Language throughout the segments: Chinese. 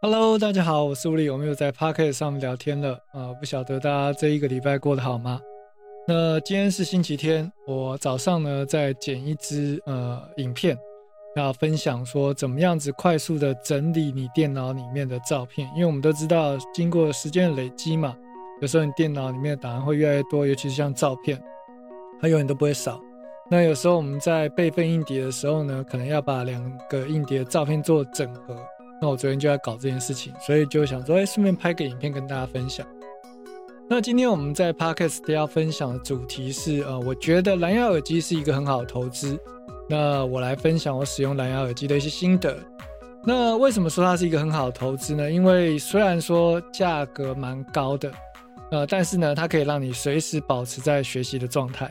Hello，大家好，我是吴力，我们又在 Pocket 上面聊天了啊、不晓得大家这一个礼拜过得好吗？那今天是星期天，我早上呢在剪一支呃影片，要分享说怎么样子快速的整理你电脑里面的照片，因为我们都知道经过时间的累积嘛，有时候你电脑里面的档案会越来越多，尤其是像照片，它永远都不会少。那有时候我们在备份硬碟的时候呢，可能要把两个硬碟的照片做整合。那我昨天就在搞这件事情，所以就想说，哎，顺便拍个影片跟大家分享。那今天我们在 Podcast 要分享的主题是，呃，我觉得蓝牙耳机是一个很好的投资。那我来分享我使用蓝牙耳机的一些心得。那为什么说它是一个很好的投资呢？因为虽然说价格蛮高的，呃，但是呢，它可以让你随时保持在学习的状态。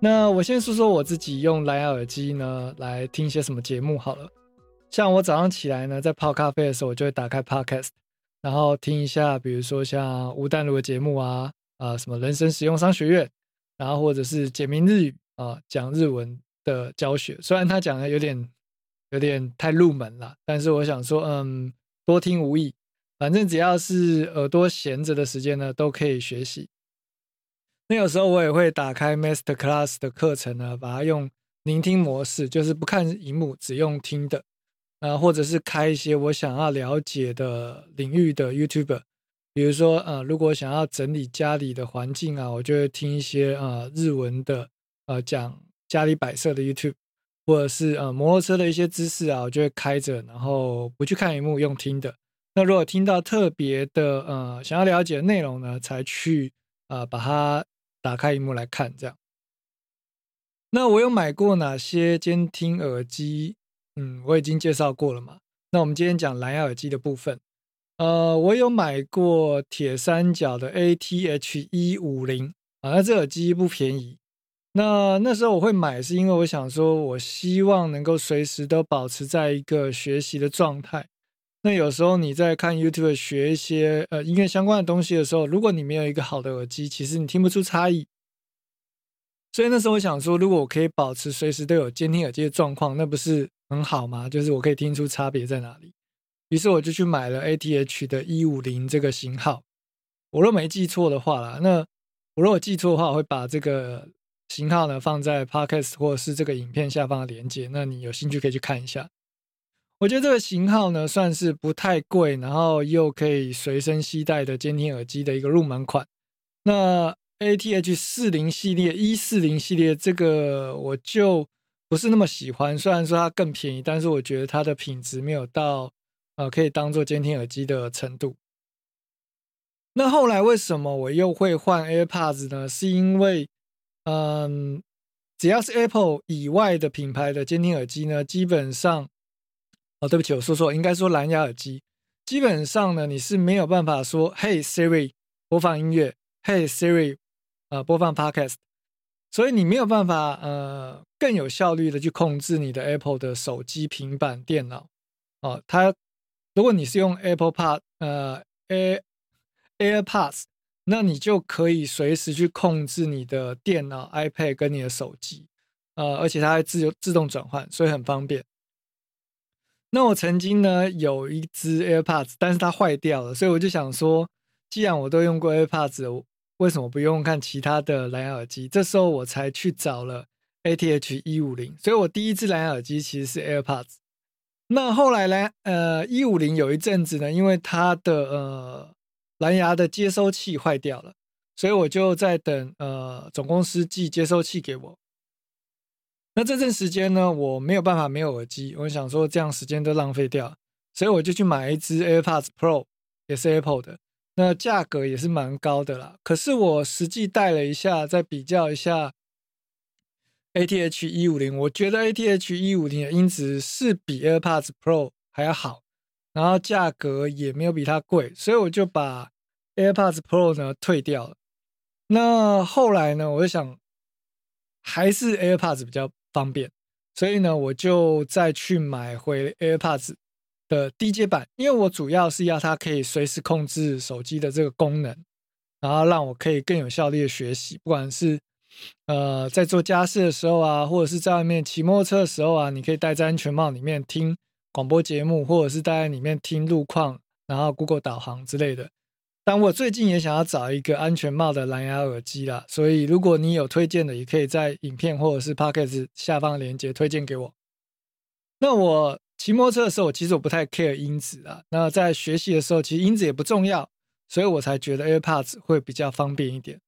那我先说说我自己用蓝牙耳机呢来听一些什么节目好了。像我早上起来呢，在泡咖啡的时候，我就会打开 Podcast，然后听一下，比如说像吴淡如的节目啊，啊、什么人生实用商学院，然后或者是简明日语啊，讲日文的教学。虽然他讲的有点有点太入门了，但是我想说，嗯，多听无益，反正只要是耳朵闲着的时间呢，都可以学习。那有时候我也会打开 Master Class 的课程呢，把它用聆听模式，就是不看荧幕，只用听的。啊，或者是开一些我想要了解的领域的 YouTube，比如说，呃，如果想要整理家里的环境啊，我就会听一些呃日文的，呃讲家里摆设的 YouTube，或者是呃摩托车的一些知识啊，我就会开着，然后不去看荧幕，用听的。那如果听到特别的呃想要了解的内容呢，才去呃把它打开荧幕来看，这样。那我有买过哪些监听耳机？嗯，我已经介绍过了嘛。那我们今天讲蓝牙耳机的部分。呃，我有买过铁三角的 ATH 一五零啊，那这耳机不便宜。那那时候我会买，是因为我想说，我希望能够随时都保持在一个学习的状态。那有时候你在看 YouTube 学一些呃音乐相关的东西的时候，如果你没有一个好的耳机，其实你听不出差异。所以那时候我想说，如果我可以保持随时都有监听耳机的状况，那不是很好吗？就是我可以听出差别在哪里。于是我就去买了 ATH 的一五零这个型号。我若没记错的话啦，那我如果记错的话，我会把这个型号呢放在 Podcast 或者是这个影片下方的连接。那你有兴趣可以去看一下。我觉得这个型号呢算是不太贵，然后又可以随身携带的监听耳机的一个入门款。那 ATH 四零系列、一四零系列这个我就不是那么喜欢。虽然说它更便宜，但是我觉得它的品质没有到呃可以当做监听耳机的程度。那后来为什么我又会换 AirPods 呢？是因为嗯，只要是 Apple 以外的品牌的监听耳机呢，基本上哦，对不起，我说错，应该说蓝牙耳机，基本上呢你是没有办法说 “Hey Siri” 播放音乐，“Hey Siri”。呃，播放 Podcast，所以你没有办法呃更有效率的去控制你的 Apple 的手机、平板电脑哦。它如果你是用 Apple Pod 呃 Air AirPods，那你就可以随时去控制你的电脑、iPad 跟你的手机，呃，而且它还自由自动转换，所以很方便。那我曾经呢有一只 AirPods，但是它坏掉了，所以我就想说，既然我都用过 AirPods，为什么不用看其他的蓝牙耳机？这时候我才去找了 ATH 一五零，所以我第一只蓝牙耳机其实是 AirPods。那后来呢？呃，一五零有一阵子呢，因为它的呃蓝牙的接收器坏掉了，所以我就在等呃总公司寄接收器给我。那这阵时间呢，我没有办法没有耳机，我想说这样时间都浪费掉，所以我就去买一支 AirPods Pro，也是 Apple 的。那价格也是蛮高的啦，可是我实际戴了一下，再比较一下 ATH 一五零，我觉得 ATH 一五零的音质是比 AirPods Pro 还要好，然后价格也没有比它贵，所以我就把 AirPods Pro 呢退掉了。那后来呢，我就想还是 AirPods 比较方便，所以呢，我就再去买回 AirPods。的低阶版，因为我主要是要它可以随时控制手机的这个功能，然后让我可以更有效率的学习，不管是呃在做家事的时候啊，或者是在外面骑摩托车的时候啊，你可以戴在安全帽里面听广播节目，或者是戴在里面听路况，然后 Google 导航之类的。但我最近也想要找一个安全帽的蓝牙耳机啦，所以如果你有推荐的，也可以在影片或者是 Podcast 下方链接推荐给我。那我骑摩托车的时候，其实我不太 care 音质啊。那在学习的时候，其实音质也不重要，所以我才觉得 AirPods 会比较方便一点。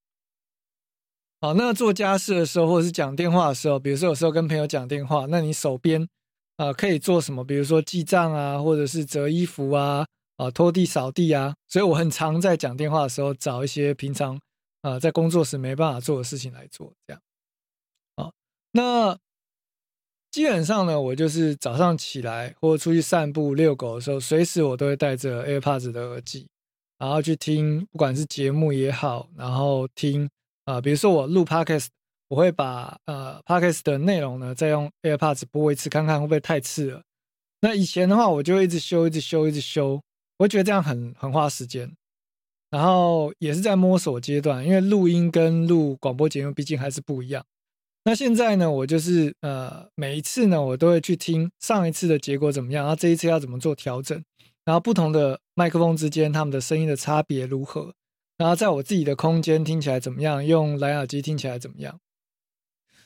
好，那做家事的时候，或者是讲电话的时候，比如说有时候跟朋友讲电话，那你手边啊可以做什么？比如说记账啊，或者是折衣服啊。啊，拖地、扫地啊，所以我很常在讲电话的时候找一些平常啊在工作时没办法做的事情来做，这样。啊，那基本上呢，我就是早上起来或者出去散步、遛狗的时候，随时我都会带着 AirPods 的耳机，然后去听，不管是节目也好，然后听啊，比如说我录 Podcast，我会把呃 Podcast 的内容呢再用 AirPods 播一次，看看会不会太刺耳。那以前的话，我就一直修、一直修、一直修。我觉得这样很很花时间，然后也是在摸索阶段，因为录音跟录广播节目毕竟还是不一样。那现在呢，我就是呃每一次呢，我都会去听上一次的结果怎么样，然后这一次要怎么做调整，然后不同的麦克风之间他们的声音的差别如何，然后在我自己的空间听起来怎么样，用蓝牙耳机听起来怎么样。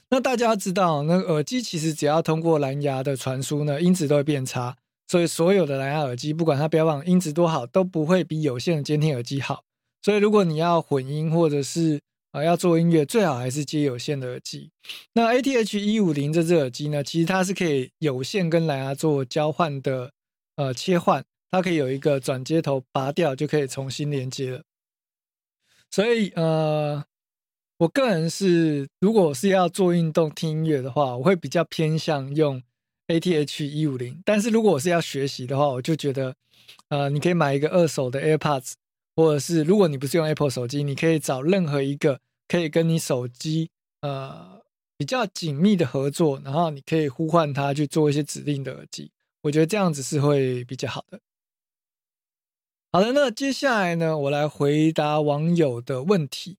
那大家知道，那耳机其实只要通过蓝牙的传输呢，音质都会变差。所以所有的蓝牙耳机，不管它标榜音质多好，都不会比有线的监听耳机好。所以如果你要混音或者是啊要做音乐，最好还是接有线的耳机。那 ATH 一五零这只耳机呢，其实它是可以有线跟蓝牙做交换的，呃切换，它可以有一个转接头拔掉就可以重新连接了。所以呃，我个人是如果是要做运动听音乐的话，我会比较偏向用。ATH 一五零，但是如果我是要学习的话，我就觉得，呃，你可以买一个二手的 AirPods，或者是如果你不是用 Apple 手机，你可以找任何一个可以跟你手机呃比较紧密的合作，然后你可以呼唤它去做一些指令的耳机，我觉得这样子是会比较好的。好的，那接下来呢，我来回答网友的问题。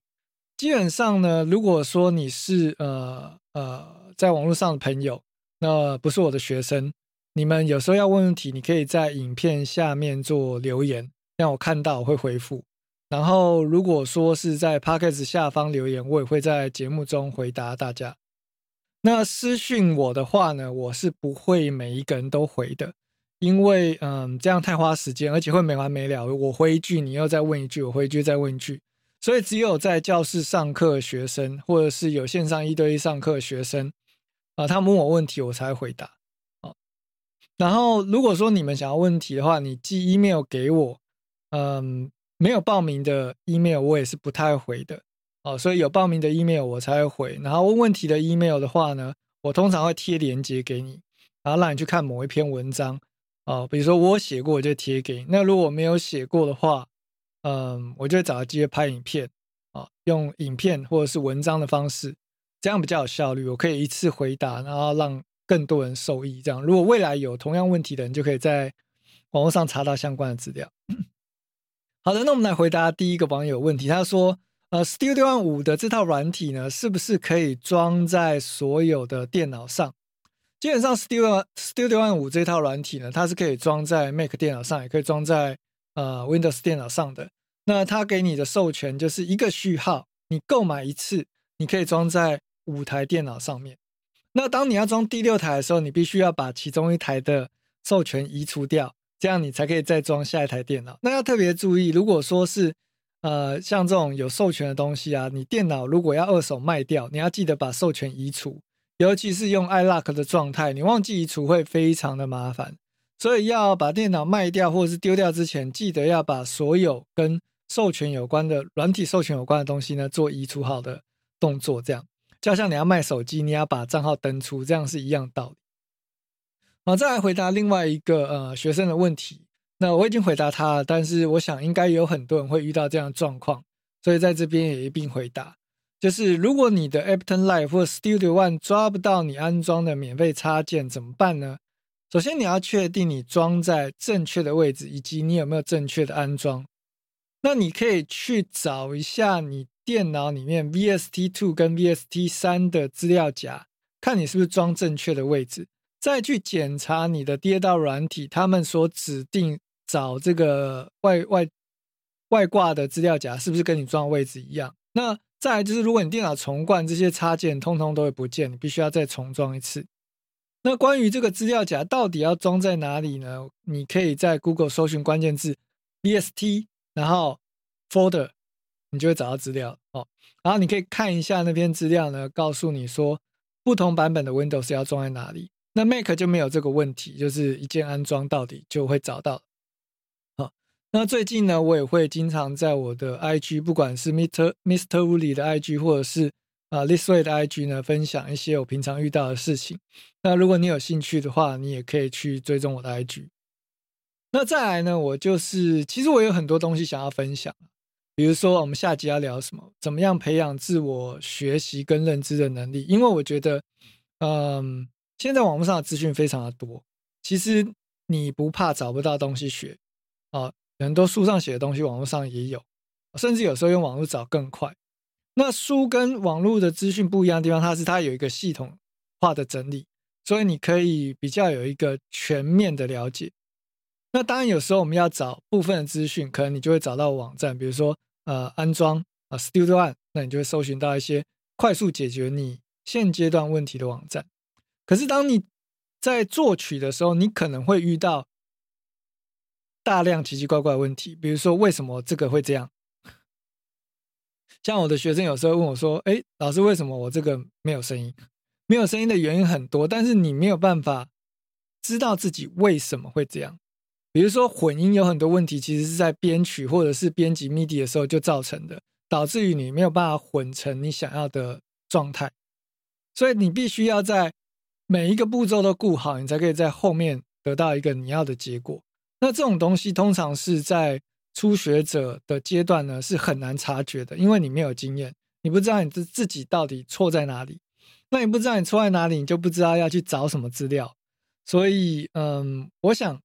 基本上呢，如果说你是呃呃在网络上的朋友。那不是我的学生，你们有时候要问问题，你可以在影片下面做留言，让我看到我会回复。然后如果说是在 podcast 下方留言，我也会在节目中回答大家。那私讯我的话呢，我是不会每一个人都回的，因为嗯这样太花时间，而且会没完没了。我回一句，你又再问一句，我回一句再问一句，所以只有在教室上课学生，或者是有线上一对一上课学生。啊，他问我问题，我才回答。哦，然后如果说你们想要问题的话，你寄 email 给我，嗯，没有报名的 email 我也是不太回的。哦，所以有报名的 email 我才会回。然后问问题的 email 的话呢，我通常会贴链接给你，然后让你去看某一篇文章。哦，比如说我写过，我就贴给你。那如果没有写过的话，嗯，我就会找个机会拍影片，啊，用影片或者是文章的方式。这样比较有效率，我可以一次回答，然后让更多人受益。这样，如果未来有同样问题的人，就可以在网络上查到相关的资料。好的，那我们来回答第一个网友问题。他说：“呃，Studio One 五的这套软体呢，是不是可以装在所有的电脑上？基本上，Studio Studio One 五这套软体呢，它是可以装在 Mac 电脑上，也可以装在呃 Windows 电脑上的。那它给你的授权就是一个序号，你购买一次，你可以装在。”五台电脑上面，那当你要装第六台的时候，你必须要把其中一台的授权移除掉，这样你才可以再装下一台电脑。那要特别注意，如果说是呃像这种有授权的东西啊，你电脑如果要二手卖掉，你要记得把授权移除，尤其是用 iLock 的状态，你忘记移除会非常的麻烦。所以要把电脑卖掉或者是丢掉之前，记得要把所有跟授权有关的软体授权有关的东西呢做移除好的动作，这样。就像你要卖手机，你要把账号登出，这样是一样道理。好，再来回答另外一个呃学生的问题。那我已经回答他了，但是我想应该有很多人会遇到这样的状况，所以在这边也一并回答。就是如果你的 Ableton Live 或 Studio One 抓不到你安装的免费插件，怎么办呢？首先你要确定你装在正确的位置，以及你有没有正确的安装。那你可以去找一下你。电脑里面 VST Two 跟 VST 三的资料夹，看你是不是装正确的位置。再去检查你的第二道软体，他们所指定找这个外外外挂的资料夹是不是跟你装的位置一样？那再来就是，如果你电脑重灌，这些插件通通都会不见，你必须要再重装一次。那关于这个资料夹到底要装在哪里呢？你可以在 Google 搜寻关键字 BST，然后 Folder，你就会找到资料哦。然后你可以看一下那篇资料呢，告诉你说不同版本的 Windows 要装在哪里。那 Mac 就没有这个问题，就是一键安装到底就会找到。好，那最近呢，我也会经常在我的 IG，不管是 Mr. Mr. Wu 的 IG，或者是啊 Listway 的 IG 呢，分享一些我平常遇到的事情。那如果你有兴趣的话，你也可以去追踪我的 IG。那再来呢，我就是其实我有很多东西想要分享，比如说我们下集要聊什么，怎么样培养自我学习跟认知的能力，因为我觉得，嗯。现在网络上的资讯非常的多，其实你不怕找不到东西学啊，很多书上写的东西，网络上也有，甚至有时候用网络找更快。那书跟网络的资讯不一样的地方，它是它有一个系统化的整理，所以你可以比较有一个全面的了解。那当然有时候我们要找部分的资讯，可能你就会找到网站，比如说呃安装啊 Studio One，那你就会搜寻到一些快速解决你现阶段问题的网站。可是，当你在作曲的时候，你可能会遇到大量奇奇怪怪的问题。比如说，为什么这个会这样？像我的学生有时候问我说：“哎，老师，为什么我这个没有声音？没有声音的原因很多，但是你没有办法知道自己为什么会这样。比如说，混音有很多问题，其实是在编曲或者是编辑 MIDI 的时候就造成的，导致于你没有办法混成你想要的状态。所以，你必须要在每一个步骤都顾好，你才可以在后面得到一个你要的结果。那这种东西通常是在初学者的阶段呢，是很难察觉的，因为你没有经验，你不知道你自自己到底错在哪里。那你不知道你错在哪里，你就不知道要去找什么资料。所以，嗯，我想，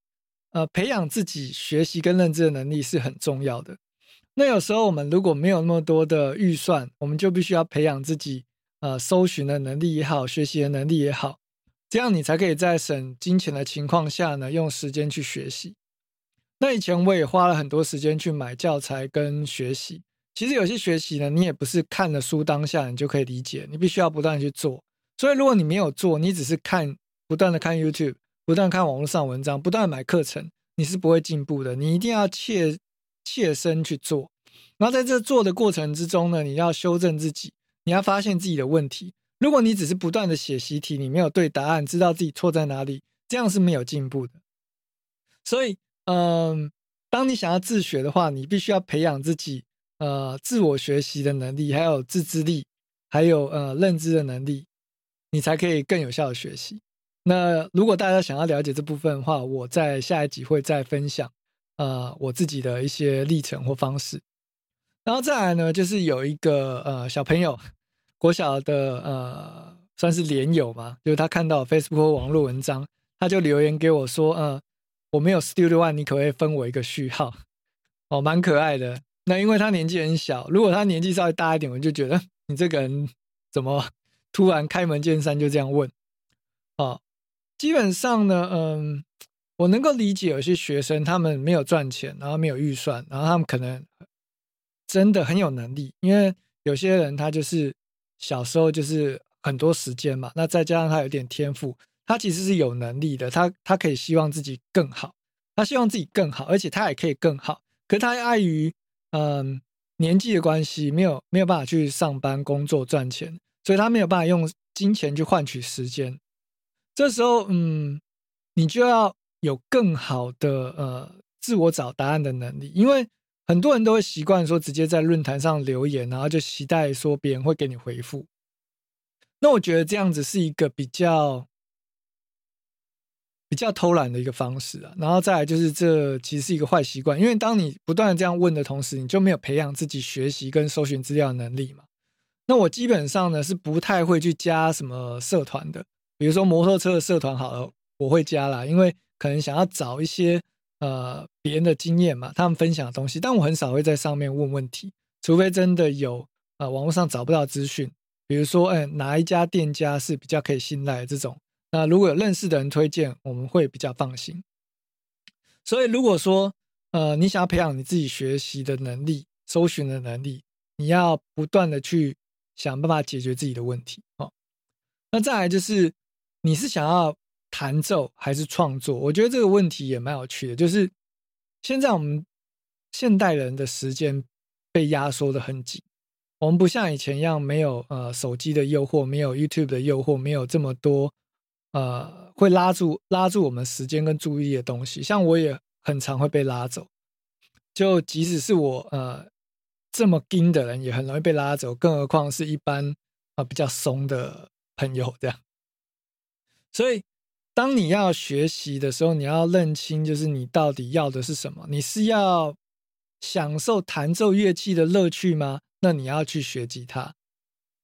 呃，培养自己学习跟认知的能力是很重要的。那有时候我们如果没有那么多的预算，我们就必须要培养自己，呃，搜寻的能力也好，学习的能力也好。这样你才可以在省金钱的情况下呢，用时间去学习。那以前我也花了很多时间去买教材跟学习。其实有些学习呢，你也不是看了书当下你就可以理解，你必须要不断去做。所以如果你没有做，你只是看不断的看 YouTube，不断看网络上文章，不断买课程，你是不会进步的。你一定要切切身去做。然后在这做的过程之中呢，你要修正自己，你要发现自己的问题。如果你只是不断的写习题，你没有对答案，知道自己错在哪里，这样是没有进步的。所以，嗯，当你想要自学的话，你必须要培养自己呃自我学习的能力，还有自制力，还有呃认知的能力，你才可以更有效的学习。那如果大家想要了解这部分的话，我在下一集会再分享呃我自己的一些历程或方式。然后再来呢，就是有一个呃小朋友。国小的呃，算是连友嘛，就是他看到 Facebook 网络文章，他就留言给我说：“呃，我没有 Studio One，你可不可以分我一个序号？”哦，蛮可爱的。那因为他年纪很小，如果他年纪稍微大一点，我就觉得 你这个人怎么突然开门见山就这样问？哦，基本上呢，嗯，我能够理解有些学生他们没有赚钱，然后没有预算，然后他们可能真的很有能力，因为有些人他就是。小时候就是很多时间嘛，那再加上他有点天赋，他其实是有能力的。他他可以希望自己更好，他希望自己更好，而且他也可以更好。可是他碍于嗯年纪的关系，没有没有办法去上班工作赚钱，所以他没有办法用金钱去换取时间。这时候，嗯，你就要有更好的呃自我找答案的能力，因为。很多人都会习惯说直接在论坛上留言，然后就期待说别人会给你回复。那我觉得这样子是一个比较比较偷懒的一个方式啊。然后再来就是这其实是一个坏习惯，因为当你不断的这样问的同时，你就没有培养自己学习跟搜寻资料的能力嘛。那我基本上呢是不太会去加什么社团的，比如说摩托车的社团好了，我会加啦，因为可能想要找一些。呃，别人的经验嘛，他们分享的东西，但我很少会在上面问问题，除非真的有呃网络上找不到资讯，比如说，哎，哪一家店家是比较可以信赖这种，那如果有认识的人推荐，我们会比较放心。所以如果说呃你想要培养你自己学习的能力、搜寻的能力，你要不断的去想办法解决自己的问题哦。那再来就是你是想要弹奏还是创作？我觉得这个问题也蛮有趣的，就是现在我们现代人的时间被压缩的很紧。我们不像以前一样，没有呃手机的诱惑，没有 YouTube 的诱惑，没有这么多呃会拉住拉住我们时间跟注意的东西。像我也很常会被拉走，就即使是我呃这么精的人，也很容易被拉走，更何况是一般啊比较松的朋友这样。所以，当你要学习的时候，你要认清，就是你到底要的是什么？你是要享受弹奏乐器的乐趣吗？那你要去学吉他，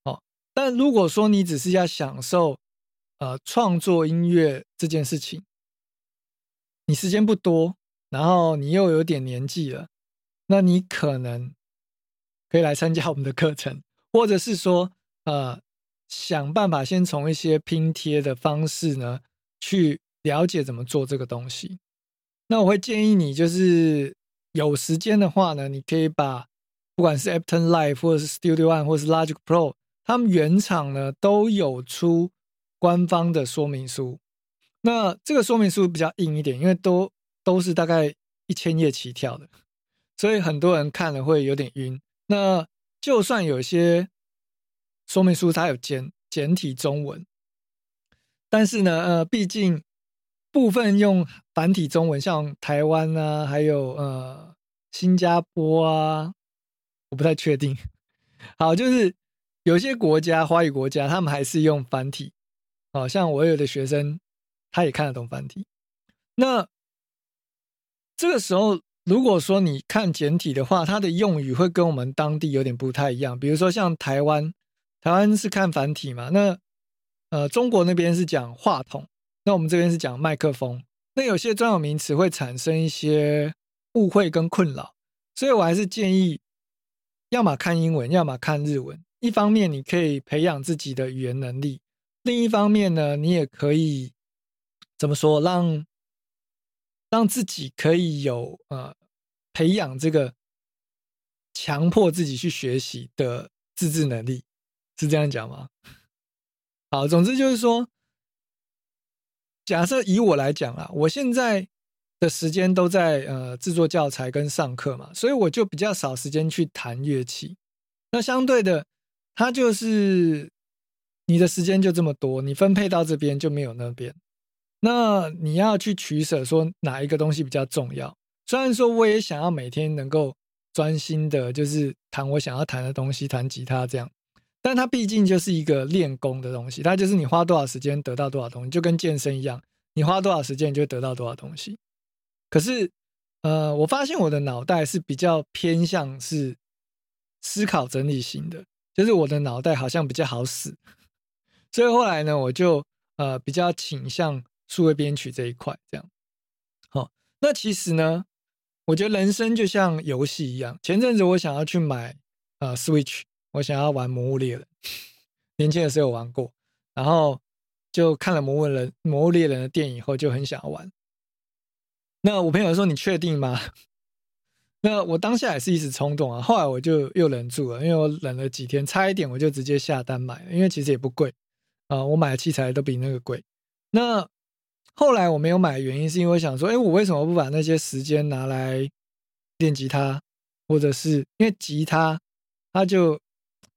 哦。但如果说你只是要享受，呃，创作音乐这件事情，你时间不多，然后你又有点年纪了，那你可能可以来参加我们的课程，或者是说，呃，想办法先从一些拼贴的方式呢，去了解怎么做这个东西。那我会建议你，就是有时间的话呢，你可以把。不管是 Apton Live 或者是 Studio One 或者是 Logic Pro，他们原厂呢都有出官方的说明书。那这个说明书比较硬一点，因为都都是大概一千页起跳的，所以很多人看了会有点晕。那就算有些说明书它有简简体中文，但是呢，呃，毕竟部分用繁体中文，像台湾啊，还有呃新加坡啊。我不太确定，好，就是有些国家，华语国家，他们还是用繁体，哦，像我有的学生，他也看得懂繁体。那这个时候，如果说你看简体的话，它的用语会跟我们当地有点不太一样。比如说像台湾，台湾是看繁体嘛，那呃，中国那边是讲话筒，那我们这边是讲麦克风，那有些专有名词会产生一些误会跟困扰，所以我还是建议。要么看英文，要么看日文。一方面你可以培养自己的语言能力，另一方面呢，你也可以怎么说，让让自己可以有呃培养这个强迫自己去学习的自制能力，是这样讲吗？好，总之就是说，假设以我来讲啊，我现在。的时间都在呃制作教材跟上课嘛，所以我就比较少时间去弹乐器。那相对的，它就是你的时间就这么多，你分配到这边就没有那边。那你要去取舍，说哪一个东西比较重要？虽然说我也想要每天能够专心的，就是弹我想要弹的东西，弹吉他这样，但它毕竟就是一个练功的东西，它就是你花多少时间得到多少东西，就跟健身一样，你花多少时间就得到多少东西。可是，呃，我发现我的脑袋是比较偏向是思考整理型的，就是我的脑袋好像比较好使，所以后来呢，我就呃比较倾向数位编曲这一块，这样。好，那其实呢，我觉得人生就像游戏一样。前阵子我想要去买呃 Switch，我想要玩《魔物猎人》，年轻的时候玩过，然后就看了《魔物人魔物猎人》的电影后，就很想要玩。那我朋友说：“你确定吗？” 那我当下也是一时冲动啊，后来我就又忍住了，因为我忍了几天，差一点我就直接下单买了，因为其实也不贵啊，我买的器材都比那个贵。那后来我没有买的原因是因为想说：“哎，我为什么不把那些时间拿来练吉他？或者是因为吉他，它就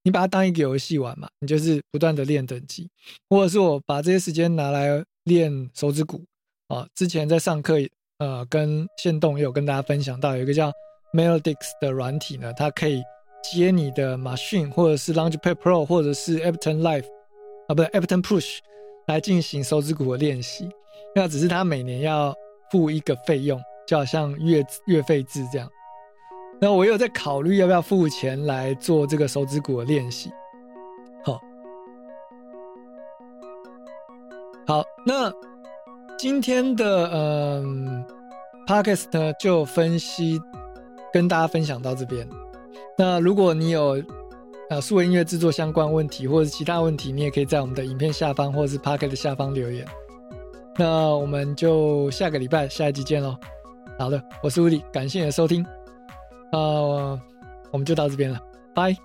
你把它当一个游戏玩嘛，你就是不断的练等级，或者是我把这些时间拿来练手指鼓啊。之前在上课。”呃，跟线动也有跟大家分享到，有一个叫 Melodix 的软体呢，它可以接你的 Machine 或者是 Launchpad Pro 或者是 Ableton Live 啊，不对，Ableton Push 来进行手指鼓的练习。那只是它每年要付一个费用，就好像月月费制这样。那我有在考虑要不要付钱来做这个手指鼓的练习。好，好，那。今天的嗯，podcast 呢就分析跟大家分享到这边。那如果你有呃数位音乐制作相关问题或者是其他问题，你也可以在我们的影片下方或者是 podcast 下方留言。那我们就下个礼拜下一集见喽。好的，我是吴迪，感谢你的收听。呃，我们就到这边了，拜。